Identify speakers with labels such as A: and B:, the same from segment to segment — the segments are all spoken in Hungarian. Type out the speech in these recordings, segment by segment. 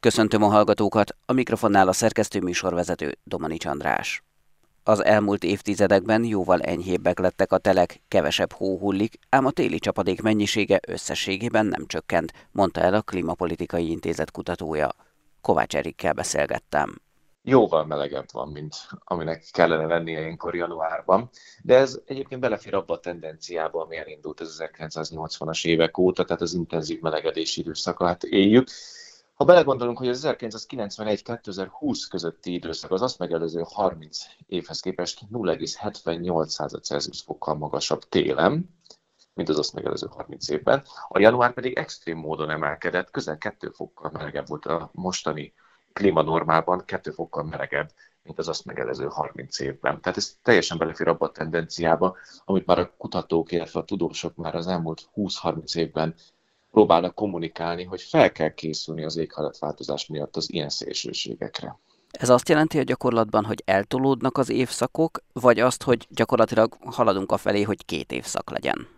A: Köszöntöm a hallgatókat, a mikrofonnál a szerkesztő műsorvezető Domani András. Az elmúlt évtizedekben jóval enyhébbek lettek a telek, kevesebb hó hullik, ám a téli csapadék mennyisége összességében nem csökkent, mondta el a Klimapolitikai Intézet kutatója. Kovács Erikkel beszélgettem
B: jóval melegebb van, mint aminek kellene lennie ilyenkor januárban. De ez egyébként belefér abba a tendenciába, ami elindult az 1980-as évek óta, tehát az intenzív melegedési időszakát éljük. Ha belegondolunk, hogy az 1991-2020 közötti időszak az azt megelőző 30 évhez képest 0,78 Celsius fokkal magasabb télen, mint az azt megelőző 30 évben. A január pedig extrém módon emelkedett, közel 2 fokkal melegebb volt a mostani klímanormában kettő fokkal melegebb, mint az azt megelező 30 évben. Tehát ez teljesen belefér abba a tendenciába, amit már a kutatók, illetve a tudósok már az elmúlt 20-30 évben próbálnak kommunikálni, hogy fel kell készülni az éghajlatváltozás miatt az ilyen szélsőségekre.
A: Ez azt jelenti a gyakorlatban, hogy eltolódnak az évszakok, vagy azt, hogy gyakorlatilag haladunk a felé, hogy két évszak legyen?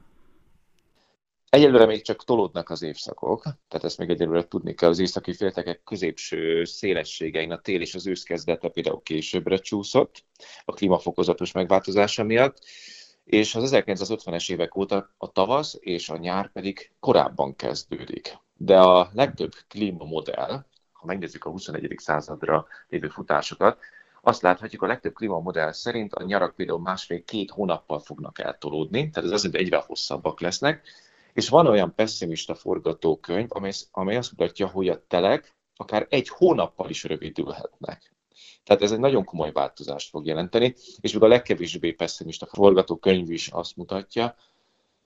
B: Egyelőre még csak tolódnak az évszakok, tehát ezt még egyelőre tudni kell. Az északi féltekek középső szélességein a tél és az ősz kezdete például későbbre csúszott a klímafokozatos megváltozása miatt, és az 1950-es évek óta a tavasz és a nyár pedig korábban kezdődik. De a legtöbb klímamodell, ha megnézzük a 21. századra lévő futásokat, azt láthatjuk, a legtöbb klímamodell szerint a nyarak például másfél-két hónappal fognak eltolódni, tehát ez azért egyre hosszabbak lesznek, és van olyan pessimista forgatókönyv, amely, amely azt mutatja, hogy a telek akár egy hónappal is rövidülhetnek. Tehát ez egy nagyon komoly változást fog jelenteni, és még a legkevésbé pessimista forgatókönyv is azt mutatja,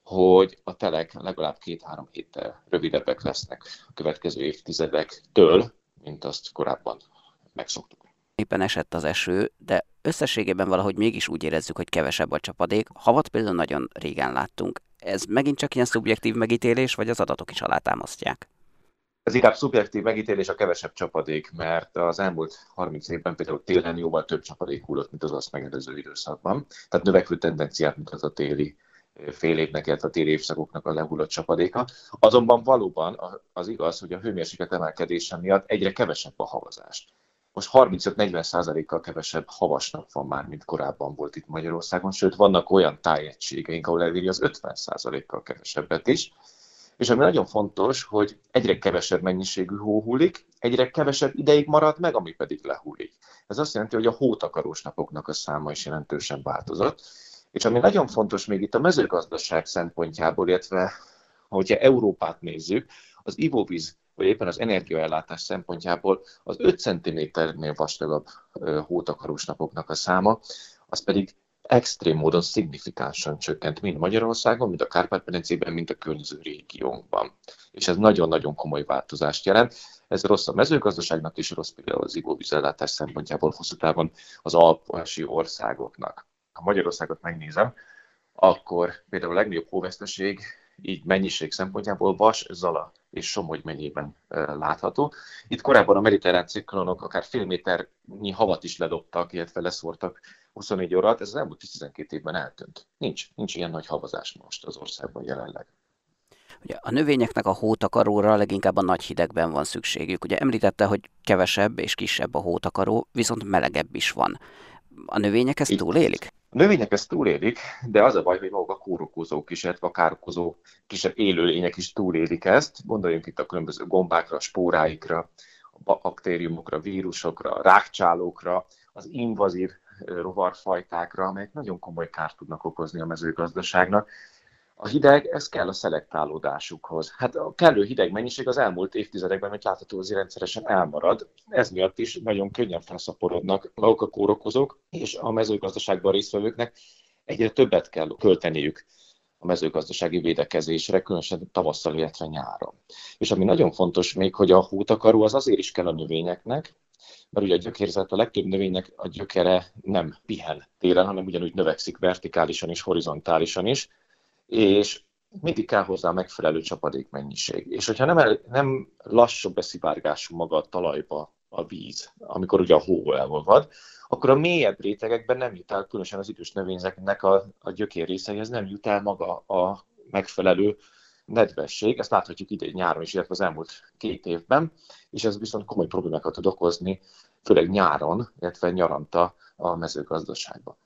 B: hogy a telek legalább két-három héttel rövidebbek lesznek a következő évtizedektől, mint azt korábban megszoktuk.
A: Éppen esett az eső, de összességében valahogy mégis úgy érezzük, hogy kevesebb a csapadék. Havat például nagyon régen láttunk. Ez megint csak ilyen szubjektív megítélés, vagy az adatok is alátámasztják?
B: Ez inkább szubjektív megítélés a kevesebb csapadék, mert az elmúlt 30 évben például télen jóval több csapadék hullott, mint az azt megelőző időszakban. Tehát növekvő tendenciát mutat a téli fél évnek, illetve a téli évszakoknak a lehullott csapadéka. Azonban valóban az igaz, hogy a hőmérséklet emelkedése miatt egyre kevesebb a havazást. Most 35-40 százalékkal kevesebb havas van már, mint korábban volt itt Magyarországon, sőt vannak olyan tájegységeink, ahol eléri az 50 százalékkal kevesebbet is. És ami nagyon fontos, hogy egyre kevesebb mennyiségű hó hullik, egyre kevesebb ideig marad meg, ami pedig lehullik. Ez azt jelenti, hogy a hótakarós napoknak a száma is jelentősen változott. És ami nagyon fontos még itt a mezőgazdaság szempontjából, illetve hogyha Európát nézzük, az ivóvíz vagy éppen az energiaellátás szempontjából az 5 cm-nél vastagabb hótakarós napoknak a száma, az pedig extrém módon szignifikánsan csökkent mind Magyarországon, mind a Kárpát-medencében, mind a környező régiónkban. És ez nagyon-nagyon komoly változást jelent. Ez rossz a mezőgazdaságnak és rossz például az ivóvízellátás szempontjából hosszú távon az alpasi országoknak. Ha Magyarországot megnézem, akkor például a legnagyobb hóveszteség így mennyiség szempontjából Vas, Zala és Somogy mennyiben látható. Itt korábban a mediterrán ciklonok akár fél méternyi havat is ledobtak, illetve leszórtak 24 órát, ez az elmúlt 12 évben eltűnt. Nincs, nincs ilyen nagy havazás most az országban jelenleg.
A: Ugye a növényeknek a hótakaróra leginkább a nagy hidegben van szükségük. Ugye említette, hogy kevesebb és kisebb a hótakaró, viszont melegebb is van. A növények ezt túlélik?
B: A növények ezt túlélik, de az a baj, hogy maguk a kórokozók is, illetve a károkozó kisebb élőlények is túlélik ezt. Gondoljunk itt a különböző gombákra, spóráikra, a baktériumokra, vírusokra, rákcsálókra, az invazív rovarfajtákra, amelyek nagyon komoly kárt tudnak okozni a mezőgazdaságnak. A hideg, ez kell a szelektálódásukhoz. Hát a kellő hideg mennyiség az elmúlt évtizedekben, mint látható, azért rendszeresen elmarad. Ez miatt is nagyon könnyen felszaporodnak maguk a kórokozók, és a mezőgazdaságban résztvevőknek egyre többet kell költeniük a mezőgazdasági védekezésre, különösen tavasszal, illetve nyáron. És ami nagyon fontos még, hogy a hútakaró az azért is kell a növényeknek, mert ugye a gyökérzet a legtöbb növénynek a gyökere nem pihen télen, hanem ugyanúgy növekszik vertikálisan és horizontálisan is, és mindig kell hozzá megfelelő csapadékmennyiség. És hogyha nem, el, nem lassú beszivárgású maga a talajba a víz, amikor ugye a hó elolvad, akkor a mélyebb rétegekben nem jut el, különösen az idős növényeknek a, a gyökér részeihez nem jut el maga a megfelelő nedvesség, ezt láthatjuk idén nyáron is, illetve az elmúlt két évben, és ez viszont komoly problémákat tud okozni, főleg nyáron, illetve nyaranta a mezőgazdaságban.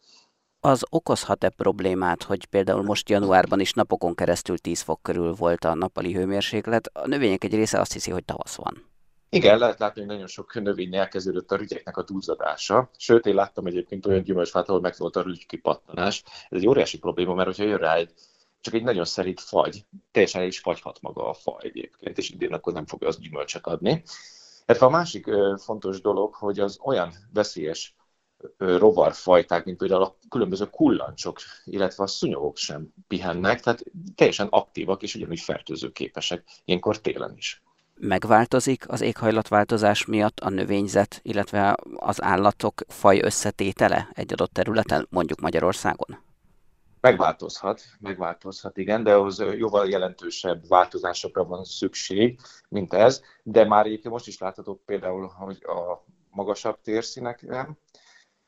A: Az okozhat-e problémát, hogy például most januárban is napokon keresztül 10 fok körül volt a nappali hőmérséklet? A növények egy része azt hiszi, hogy tavasz van.
B: Igen, lehet látni, hogy nagyon sok növény elkezdődött a rügyeknek a túlzadása. Sőt, én láttam egyébként olyan gyümölcsfát, ahol meg volt a rügy kipattanás. Ez egy óriási probléma, mert hogyha jön rá egy, csak egy nagyon szerint fagy, teljesen is fagyhat maga a fa egyébként, és idén akkor nem fogja az gyümölcsöt adni. Hát a másik fontos dolog, hogy az olyan veszélyes rovarfajták, mint például a különböző kullancsok, illetve a szúnyogok sem pihennek, tehát teljesen aktívak és ugyanúgy fertőzőképesek, ilyenkor télen is.
A: Megváltozik az éghajlatváltozás miatt a növényzet, illetve az állatok faj összetétele egy adott területen, mondjuk Magyarországon?
B: Megváltozhat, megváltozhat, igen, de ahhoz jóval jelentősebb változásokra van szükség, mint ez, de már egyébként most is láthatók például, hogy a magasabb térszíneken,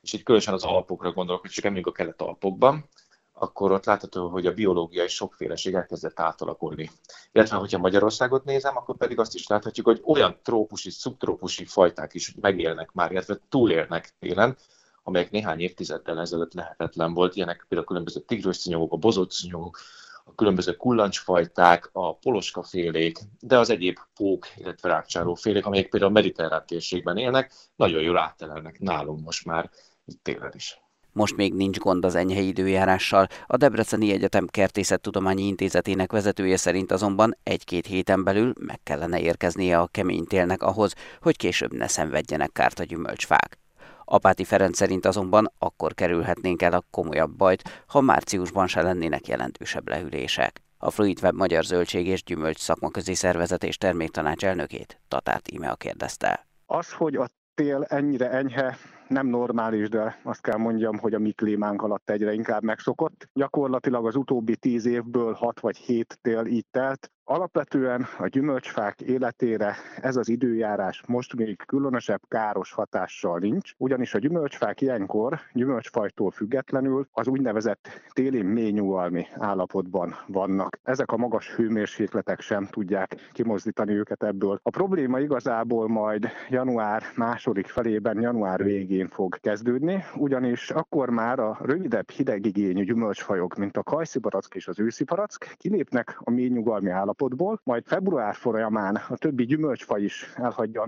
B: és itt különösen az alpokra gondolok, hogy csak emlékszem a kelet alpokban, akkor ott látható, hogy a biológiai sokféleség elkezdett átalakulni. Illetve, hogyha Magyarországot nézem, akkor pedig azt is láthatjuk, hogy olyan trópusi, szubtrópusi fajták is megélnek már, illetve túlélnek télen, amelyek néhány évtizeddel ezelőtt lehetetlen volt. Ilyenek például a különböző tigrusszonyogok, a bozótszonyogok, a különböző kullancsfajták, a poloskafélék, de az egyéb pók, illetve rákcsálófélék, amelyek például a mediterrán térségben élnek, nagyon jól áttelelnek nálunk most már itt télen is.
A: Most még nincs gond az enyhe időjárással. A Debreceni Egyetem Kertészettudományi Intézetének vezetője szerint azonban egy-két héten belül meg kellene érkeznie a kemény télnek ahhoz, hogy később ne szenvedjenek kárt a gyümölcsfák. Apáti Ferenc szerint azonban akkor kerülhetnénk el a komolyabb bajt, ha márciusban se lennének jelentősebb lehűlések. A Fluidweb Magyar Zöldség és Gyümölcs Szakmaközi Szervezet és Terméktanács elnökét Tatát Ime kérdezte.
C: Az, hogy a tél ennyire enyhe, nem normális, de azt kell mondjam, hogy a mi klímánk alatt egyre inkább megszokott. Gyakorlatilag az utóbbi tíz évből hat vagy hét tél így telt, Alapvetően a gyümölcsfák életére ez az időjárás most még különösebb káros hatással nincs, ugyanis a gyümölcsfák ilyenkor gyümölcsfajtól függetlenül az úgynevezett téli ményugalmi állapotban vannak. Ezek a magas hőmérsékletek sem tudják kimozdítani őket ebből. A probléma igazából majd január második felében, január végén fog kezdődni, ugyanis akkor már a rövidebb hidegigényű gyümölcsfajok, mint a kajszibarack és az ősziparack kilépnek a ményugalmi állapotban, állapotból, majd február folyamán a többi gyümölcsfa is elhagyja a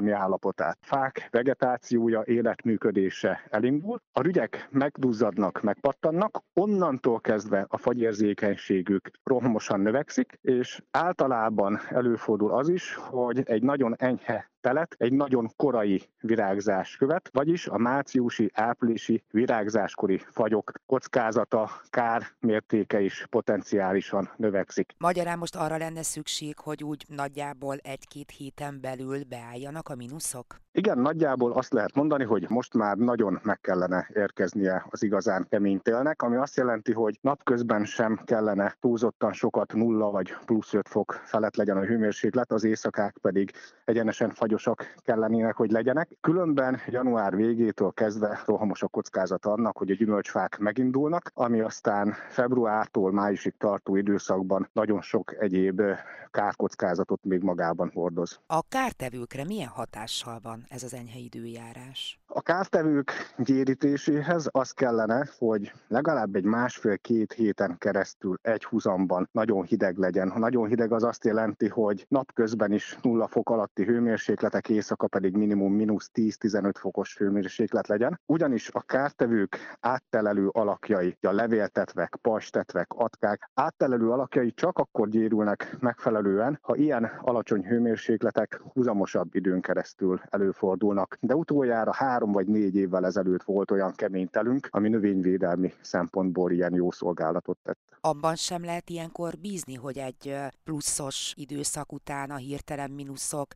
C: mély állapotát. Fák vegetációja, életműködése elindul, a rügyek megduzzadnak, megpattannak, onnantól kezdve a fagyérzékenységük rohamosan növekszik, és általában előfordul az is, hogy egy nagyon enyhe telet egy nagyon korai virágzás követ, vagyis a márciusi, áprilisi virágzáskori fagyok kockázata, kár mértéke is potenciálisan növekszik.
D: Magyarán most arra lenne szükség, hogy úgy nagyjából egy-két héten belül beálljanak a mínuszok?
C: Igen, nagyjából azt lehet mondani, hogy most már nagyon meg kellene érkeznie az igazán kemény télnek, ami azt jelenti, hogy napközben sem kellene túlzottan sokat nulla vagy plusz 5 fok felett legyen a hőmérséklet, az éjszakák pedig egyenesen fagyosak kellenének, hogy legyenek. Különben január végétől kezdve rohamos a kockázat annak, hogy a gyümölcsfák megindulnak, ami aztán februártól májusig tartó időszakban nagyon sok egyéb kárkockázatot még magában hordoz.
D: A kártevőkre milyen hatással van ez az enyhe időjárás?
C: A kártevők gyérítéséhez az kellene, hogy legalább egy másfél-két héten keresztül egy húzamban nagyon hideg legyen. Ha nagyon hideg az azt jelenti, hogy napközben is nulla fok alatti hőmérsékletek, éjszaka pedig minimum mínusz 10-15 fokos hőmérséklet legyen. Ugyanis a kártevők áttelelő alakjai, a levéltetvek, pastetvek, atkák, áttelelő alakjai csak akkor gyérülnek megfelelően, ha ilyen alacsony hőmérsékletek húzamosabb időn keresztül előfordulnak. De utoljára három vagy négy évvel ezelőtt volt olyan kemény telünk, ami növényvédelmi szempontból ilyen jó szolgálatot tett.
D: Abban sem lehet ilyenkor bízni, hogy egy pluszos időszak után a hirtelen mínuszok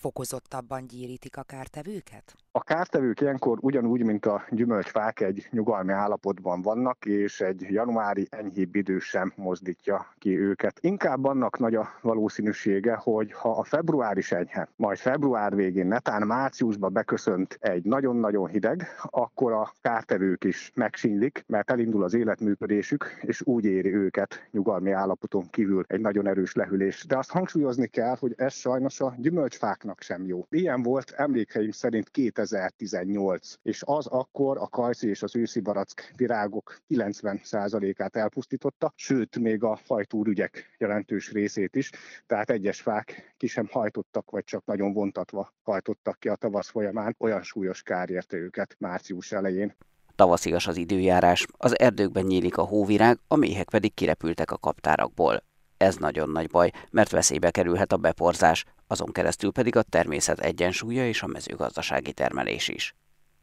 D: fokozottabban gyérítik a kártevőket?
C: A kártevők ilyenkor ugyanúgy, mint a gyümölcsfák egy nyugalmi állapotban vannak, és egy januári enyhébb idő sem mozdítja ki őket. Inkább annak nagy a valószínűsége, hogy ha a február is enyhe, majd február végén, netán márciusban beköszönt egy nagyon-nagyon hideg, akkor a kártevők is megsínylik, mert elindul az életműködésük, és úgy éri őket nyugalmi állapoton kívül egy nagyon erős lehűlés. De azt hangsúlyozni kell, hogy ez sajnos a gyümölcsfáknak sem jó. Ilyen volt emlékeim szerint 2018, és az akkor a kajci és az őszi barack virágok 90%-át elpusztította, sőt, még a fajtúrügyek jelentős részét is, tehát egyes fák ki sem hajtottak, vagy csak nagyon vontatva hajtottak ki a tavasz folyamán, olyan súlyos kár érte őket március elején.
A: Tavaszias az időjárás, az erdőkben nyílik a hóvirág, a méhek pedig kirepültek a kaptárakból. Ez nagyon nagy baj, mert veszélybe kerülhet a beporzás, azon keresztül pedig a természet egyensúlya és a mezőgazdasági termelés is.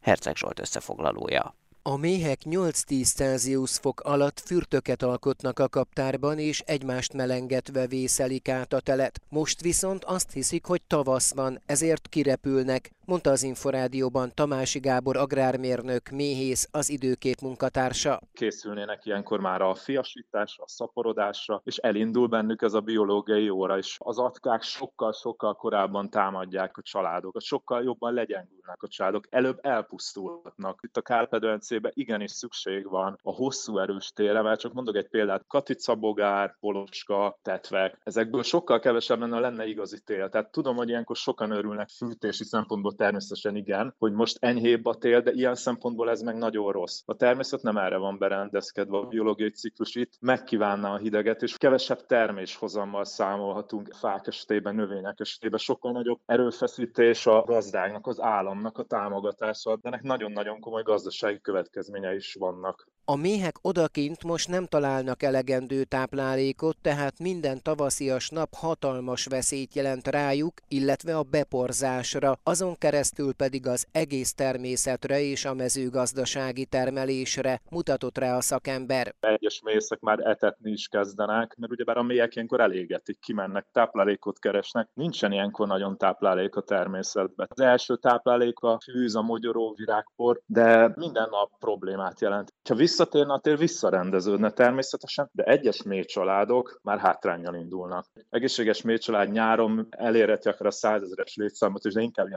A: Herceg Zsolt összefoglalója.
E: A méhek 8-10 Celsius fok alatt fürtöket alkotnak a kaptárban, és egymást melengetve vészelik át a telet. Most viszont azt hiszik, hogy tavasz van, ezért kirepülnek, mondta az Inforádióban Tamási Gábor agrármérnök, méhész, az időkép munkatársa.
F: Készülnének ilyenkor már a fiasításra, a szaporodásra, és elindul bennük ez a biológiai óra is. Az atkák sokkal-sokkal korábban támadják a családokat, sokkal jobban legyengülnek a családok, előbb elpusztulhatnak. Itt a Kárpedvencében igenis szükség van a hosszú erős térre, mert csak mondok egy példát, katicabogár, poloska, tetvek, ezekből sokkal kevesebb lenne, lenne igazi tél. Tehát tudom, hogy ilyenkor sokan örülnek fűtési szempontból természetesen igen, hogy most enyhébb a tél, de ilyen szempontból ez meg nagyon rossz. A természet nem erre van berendezkedve, a biológiai ciklus itt megkívánna a hideget, és kevesebb terméshozammal számolhatunk fák esetében, növények esetében, sokkal nagyobb erőfeszítés a gazdáknak, az államnak a támogatása, de ennek nagyon-nagyon komoly gazdasági következményei is vannak.
E: A méhek odakint most nem találnak elegendő táplálékot, tehát minden tavaszias nap hatalmas veszélyt jelent rájuk, illetve a beporzásra, azon keresztül pedig az egész természetre és a mezőgazdasági termelésre mutatott rá a szakember.
F: Egyes mészek már etetni is kezdenek, mert ugyebár a méhek ilyenkor elégetik, kimennek, táplálékot keresnek. Nincsen ilyenkor nagyon táplálék a természetben. Az első táplálék a fűz, a mogyoró, virágpor, de minden nap problémát jelent. Ha visszatérne a tél, visszarendeződne természetesen, de egyes mély családok már hátrányjal indulnak. Egészséges mély család nyáron elérheti akár a százezeres létszámot, és de inkább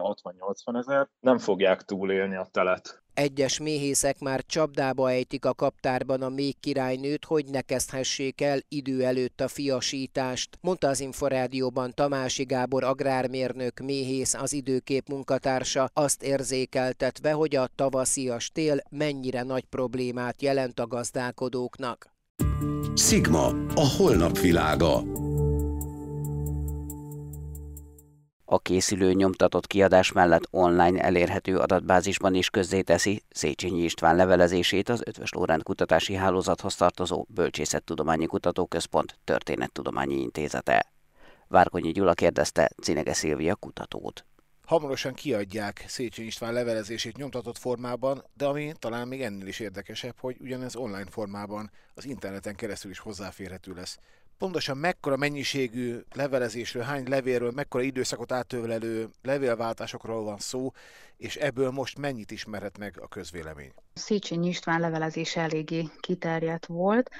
F: 60-80 ezer, nem fogják túlélni a telet.
E: Egyes méhészek már csapdába ejtik a kaptárban a még királynőt, hogy ne kezdhessék el idő előtt a fiasítást, mondta az Inforádióban Tamási Gábor agrármérnök méhész az időkép munkatársa, azt érzékeltetve, hogy a tavaszias tél mennyire nagy problémát jelent a gazdálkodóknak.
G: Sigma, a holnap világa.
A: A készülő nyomtatott kiadás mellett online elérhető adatbázisban is közzéteszi Széchenyi István levelezését az Ötvös Lórend Kutatási Hálózathoz tartozó Bölcsészettudományi Kutatóközpont Történettudományi Intézete. Várkonyi Gyula kérdezte Cinege Szilvia kutatót.
H: Hamarosan kiadják Széchenyi István levelezését nyomtatott formában, de ami talán még ennél is érdekesebb, hogy ugyanez online formában az interneten keresztül is hozzáférhető lesz pontosan mekkora mennyiségű levelezésről, hány levélről, mekkora időszakot átölelő levélváltásokról van szó, és ebből most mennyit ismerhet meg a közvélemény?
I: Széchenyi István levelezése eléggé kiterjedt volt.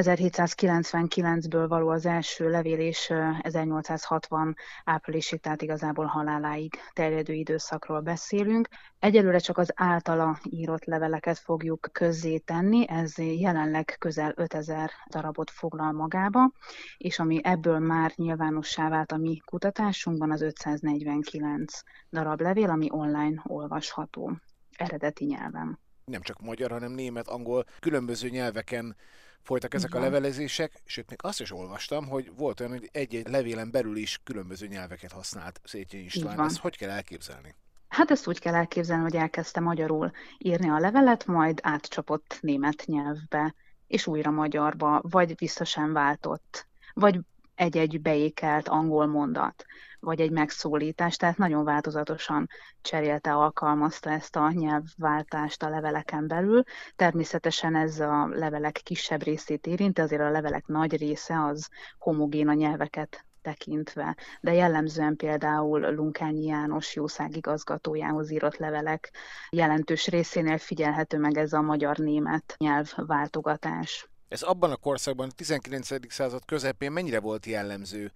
I: 1799-ből való az első levél, és 1860 áprilisig, tehát igazából haláláig terjedő időszakról beszélünk. Egyelőre csak az általa írott leveleket fogjuk közzé tenni, ez jelenleg közel 5000 darabot foglal magába, és ami ebből már nyilvánossá vált a mi kutatásunkban, az 549 darab levél, ami online olvasható eredeti nyelven.
H: Nem csak magyar, hanem német, angol, különböző nyelveken folytak ezek a levelezések, sőt, még azt is olvastam, hogy volt olyan, hogy egy-egy levélen belül is különböző nyelveket használt Széchenyi István. Ezt hogy kell elképzelni?
I: Hát ezt úgy kell elképzelni, hogy elkezdte magyarul írni a levelet, majd átcsapott német nyelvbe, és újra magyarba, vagy vissza sem váltott, vagy egy-egy beékelt angol mondat vagy egy megszólítás, tehát nagyon változatosan cserélte, alkalmazta ezt a nyelvváltást a leveleken belül. Természetesen ez a levelek kisebb részét érinti, azért a levelek nagy része az homogén a nyelveket tekintve, de jellemzően például Lunkányi János jószág igazgatójához írott levelek jelentős részénél figyelhető meg ez a magyar-német nyelvváltogatás.
H: Ez abban a korszakban, a 19. század közepén mennyire volt jellemző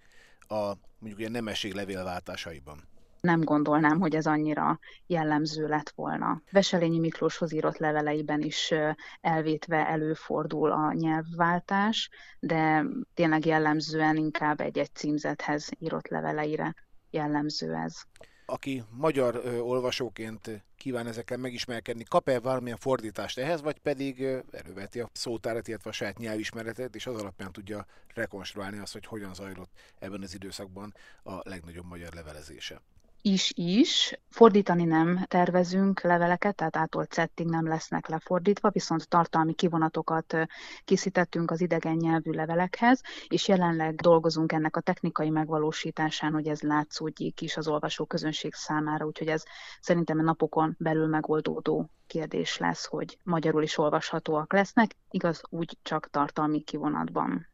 H: a mondjuk ilyen nemesség levélváltásaiban?
I: nem gondolnám, hogy ez annyira jellemző lett volna. Veselényi Miklóshoz írott leveleiben is elvétve előfordul a nyelvváltás, de tényleg jellemzően inkább egy-egy címzethez írott leveleire jellemző ez.
H: Aki magyar ö, olvasóként kíván ezekkel megismerkedni, kap-e valamilyen fordítást ehhez, vagy pedig ö, előveti a szótárat, illetve a saját nyelvismeretet, és az alapján tudja rekonstruálni azt, hogy hogyan zajlott ebben az időszakban a legnagyobb magyar levelezése?
I: Is-is. Fordítani nem tervezünk leveleket, tehát ától cetting nem lesznek lefordítva, viszont tartalmi kivonatokat készítettünk az idegen nyelvű levelekhez, és jelenleg dolgozunk ennek a technikai megvalósításán, hogy ez látszódjék is az olvasó közönség számára, úgyhogy ez szerintem a napokon belül megoldódó kérdés lesz, hogy magyarul is olvashatóak lesznek, igaz úgy csak tartalmi kivonatban.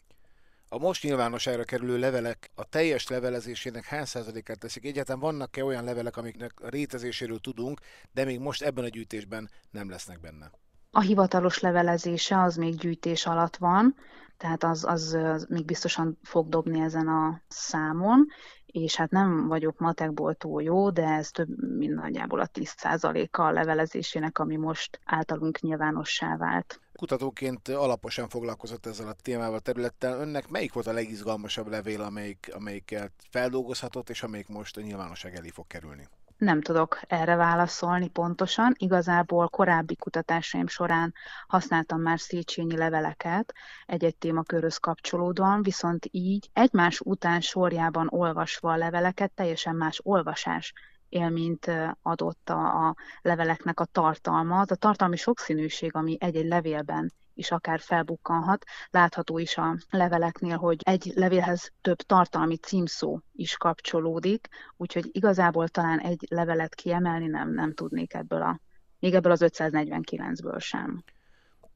H: A most nyilvánosságra kerülő levelek a teljes levelezésének hány százalékát teszik? Egyáltalán vannak-e olyan levelek, amiknek a rétezéséről tudunk, de még most ebben a gyűjtésben nem lesznek benne?
I: A hivatalos levelezése az még gyűjtés alatt van, tehát az, az, az még biztosan fog dobni ezen a számon, és hát nem vagyok matekból túl jó, de ez több mint nagyjából a 10%-a a levelezésének, ami most általunk nyilvánossá vált.
H: Kutatóként alaposan foglalkozott ezzel a témával, területtel. Önnek melyik volt a legizgalmasabb levél, amelyik, amelyiket feldolgozhatott, és amelyik most a nyilvánosság elé fog kerülni?
I: Nem tudok erre válaszolni pontosan. Igazából korábbi kutatásaim során használtam már Széchenyi leveleket egy-egy témakörhöz kapcsolódóan, viszont így egymás után sorjában olvasva a leveleket teljesen más olvasás élményt adott a, a leveleknek a tartalma. Az a tartalmi sokszínűség, ami egy-egy levélben is akár felbukkanhat. Látható is a leveleknél, hogy egy levélhez több tartalmi címszó is kapcsolódik, úgyhogy igazából talán egy levelet kiemelni nem, nem tudnék ebből a, még ebből az 549-ből sem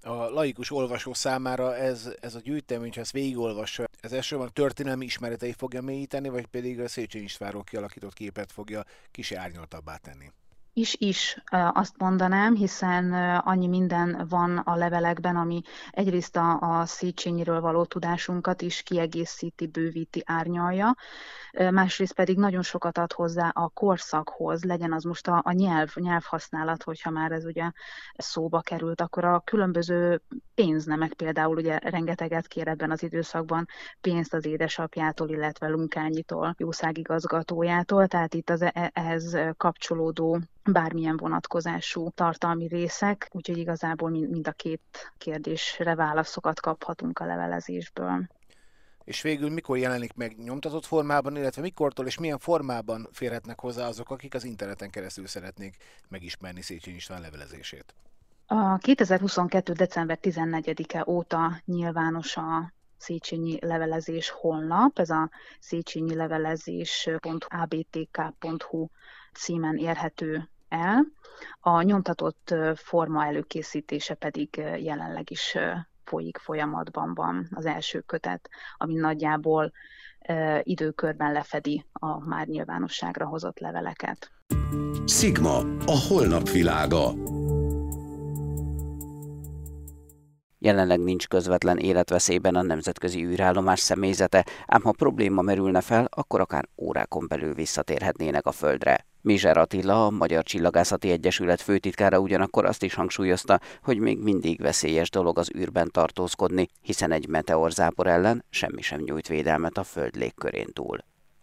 H: a laikus olvasó számára ez, ez a gyűjtemény, ha ezt végigolvassa, ez elsősorban a történelmi ismeretei fogja mélyíteni, vagy pedig a Széchenyi Istvánról kialakított képet fogja kis árnyaltabbá tenni?
I: Is-is azt mondanám, hiszen annyi minden van a levelekben, ami egyrészt a, a Széchenyiről való tudásunkat is kiegészíti, bővíti, árnyalja, másrészt pedig nagyon sokat ad hozzá a korszakhoz, legyen az most a, a nyelv, nyelvhasználat, hogyha már ez ugye szóba került, akkor a különböző pénznemek például ugye rengeteget kér ebben az időszakban pénzt az édesapjától, illetve Lunkányitól, jószágigazgatójától, tehát itt az e, ehhez kapcsolódó bármilyen vonatkozású tartalmi részek, úgyhogy igazából mind a két kérdésre válaszokat kaphatunk a levelezésből.
H: És végül mikor jelenik meg nyomtatott formában, illetve mikortól és milyen formában férhetnek hozzá azok, akik az interneten keresztül szeretnék megismerni Széchenyi István levelezését?
I: A 2022. december 14-e óta nyilvános a Széchenyi levelezés honlap, ez a széchenyi levelezés.abtk.hu címen érhető el. A nyomtatott forma előkészítése pedig jelenleg is folyik, folyamatban van az első kötet, ami nagyjából időkörben lefedi a már nyilvánosságra hozott leveleket.
G: Sigma, a holnap világa.
A: Jelenleg nincs közvetlen életveszélyben a nemzetközi űrállomás személyzete, ám ha probléma merülne fel, akkor akár órákon belül visszatérhetnének a Földre. Mizser Attila, a Magyar Csillagászati Egyesület főtitkára ugyanakkor azt is hangsúlyozta, hogy még mindig veszélyes dolog az űrben tartózkodni, hiszen egy meteorzápor ellen semmi sem nyújt védelmet a Föld légkörén túl.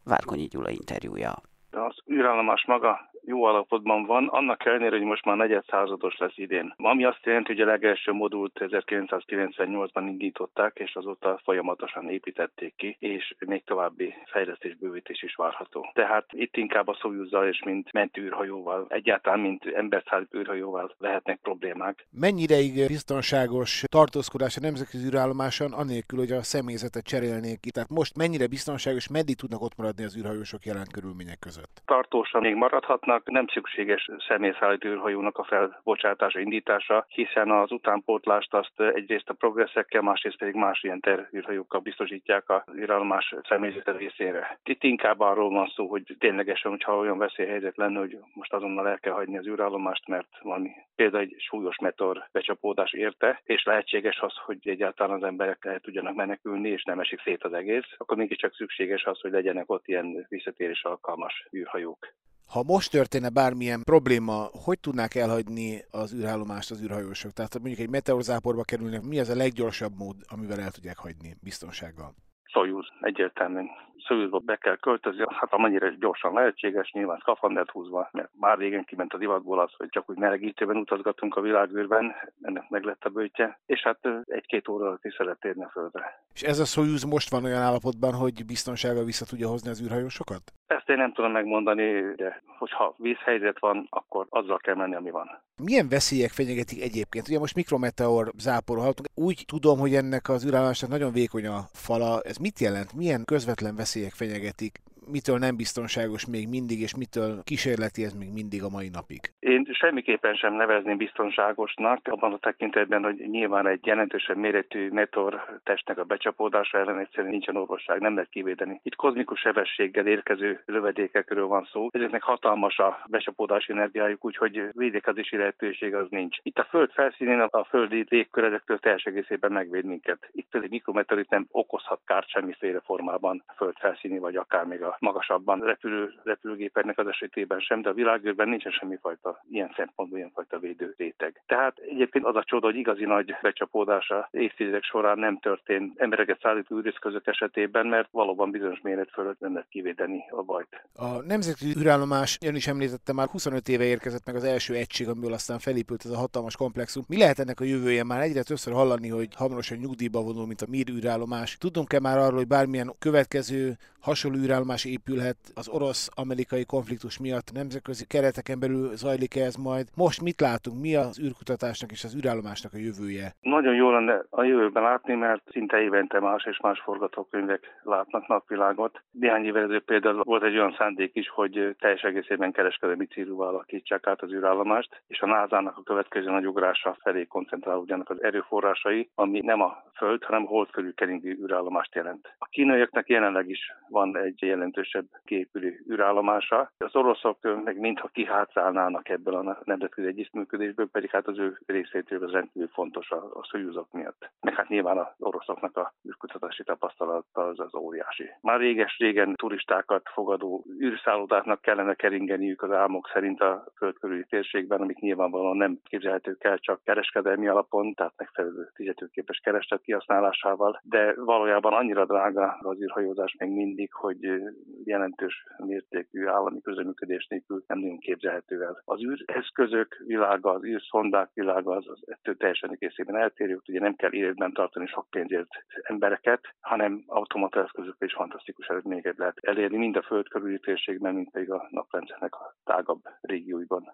A: Várkonyi Gyula interjúja.
J: Az űrállomás maga jó alapotban van, annak ellenére, hogy most már negyed százados lesz idén. Ami azt jelenti, hogy a legelső modult 1998-ban indították, és azóta folyamatosan építették ki, és még további fejlesztés, bővítés is várható. Tehát itt inkább a Soyuzzal és mint mentőűrhajóval, egyáltalán mint emberszállító űrhajóval lehetnek problémák.
H: Mennyi ideig biztonságos tartózkodás a nemzetközi űrállomáson, anélkül, hogy a személyzetet cserélnék ki? Tehát most mennyire biztonságos, meddig tudnak ott maradni az űrhajósok jelen körülmények között?
J: Tartósan még maradhatnak, űrhajóknak nem szükséges személyszállító űrhajónak a felbocsátása, indítása, hiszen az utánpótlást azt egyrészt a progresszekkel, másrészt pedig más ilyen terűrhajókkal biztosítják a űrállomás személyzete részére. Itt inkább arról van szó, hogy ténylegesen, hogyha olyan veszélyhelyzet lenne, hogy most azonnal el kell hagyni az űrállomást, mert valami például egy súlyos meteor becsapódás érte, és lehetséges az, hogy egyáltalán az emberek el tudjanak menekülni, és nem esik szét az egész, akkor mégiscsak szükséges az, hogy legyenek ott ilyen visszatérés alkalmas űrhajók.
H: Ha most történne bármilyen probléma, hogy tudnák elhagyni az űrállomást az űrhajósok? Tehát mondjuk egy meteorzáporba kerülnek, mi az a leggyorsabb mód, amivel el tudják hagyni biztonsággal?
J: Soyuz egyértelműen Szőzbe be kell költözni, hát amennyire gyorsan lehetséges, nyilván szkafandert húzva, mert már régen kiment a divatból az, hogy csak úgy melegítőben utazgatunk a világűrben, ennek meg lett a bőtje, és hát egy-két óra alatt is szeret térni a földre.
H: És ez a Soyuz most van olyan állapotban, hogy biztonsággal vissza tudja hozni az űrhajósokat?
J: Ezt én nem tudom megmondani, de hogyha vízhelyzet van, akkor azzal kell menni, ami van.
H: Milyen veszélyek fenyegetik egyébként? Ugye most mikrometeor záporról hallottunk. Úgy tudom, hogy ennek az űrállomásnak nagyon vékony a fala. Ez mit jelent? Milyen közvetlen veszélyek fenyegetik? Mitől nem biztonságos még mindig, és mitől kísérleti ez még mindig a mai napig?
J: Én semmiképpen sem nevezném biztonságosnak, abban a tekintetben, hogy nyilván egy jelentősebb méretű meteor testnek a becsapódása ellen egyszerűen nincsen orvosság, nem lehet kivédeni. Itt kozmikus sebességgel érkező lövedékekről van szó. Ezeknek hatalmas a becsapódási energiájuk, úgyhogy védekezési lehetőség az nincs. Itt a föld felszínén a földi légkör ezektől teljes egészében megvéd minket. Itt egy mikrometeorit nem okozhat kárt semmiféle formában a föld felszíni, vagy akár még a magasabban repülő, repülőgépeknek az esetében sem, de a világűrben nincsen semmifajta ilyen szempontból ilyenfajta védő réteg. Tehát egyébként az a csoda, hogy igazi nagy becsapódása évtizedek során nem történt embereket szállító űreszközök esetében, mert valóban bizonyos méret fölött nem lehet kivédeni a bajt.
H: A nemzeti űrállomás, ön is említette, már 25 éve érkezett meg az első egység, amiből aztán felépült ez a hatalmas komplexum. Mi lehet ennek a jövője? Már egyre többször hallani, hogy hamarosan nyugdíjba vonul, mint a MIR űrállomás. Tudunk-e már arról, hogy bármilyen következő hasonló űrállomás épülhet az orosz-amerikai konfliktus miatt nemzetközi kereteken belül zajlik ez majd. Most mit látunk? Mi az űrkutatásnak és az űrállomásnak a jövője?
J: Nagyon jó lenne a jövőben látni, mert szinte évente más és más forgatókönyvek látnak napvilágot. Néhány évvel például volt egy olyan szándék is, hogy teljes egészében kereskedelmi célúval alakítsák át az űrállomást, és a NASA-nak a következő nagy ugrása felé koncentrálódjanak az erőforrásai, ami nem a Föld, hanem a hold körül keringő űrállomást jelent. A kínaiaknak jelenleg is van egy jelentősebb képülő űrállomása. Az oroszok meg mintha kihátrálnának ebből a nemzetközi együttműködésből, pedig hát az ő részétől az rendkívül fontos a, a szojúzok miatt. Meg hát nyilván az oroszoknak a űrkutatási tapasztalata az, az óriási. Már réges-régen turistákat fogadó űrszállodáknak kellene keringeniük az álmok szerint a földkörüli térségben, amik nyilvánvalóan nem képzelhetők el csak kereskedelmi alapon, tehát megfelelő fizetőképes kereslet kihasználásával, de valójában annyira drága az űrhajózás még mindig, hogy jelentős mértékű állami közreműködés nélkül nem nagyon képzelhető el. Az űreszközök világa, az űrszondák világa az, az ettől teljesen egészében eltérő, ugye nem kell életben tartani sok pénzért embereket, hanem automata eszközökkel is fantasztikus eredményeket lehet elérni, mind a föld körüli térségben, mind pedig a naprendszernek a tágabb régióiban.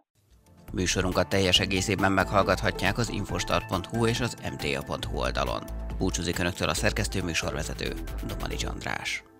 A: Műsorunkat teljes egészében meghallgathatják az infostart.hu és az mta.hu oldalon. Búcsúzik Önöktől a szerkesztő műsorvezető, Domani András.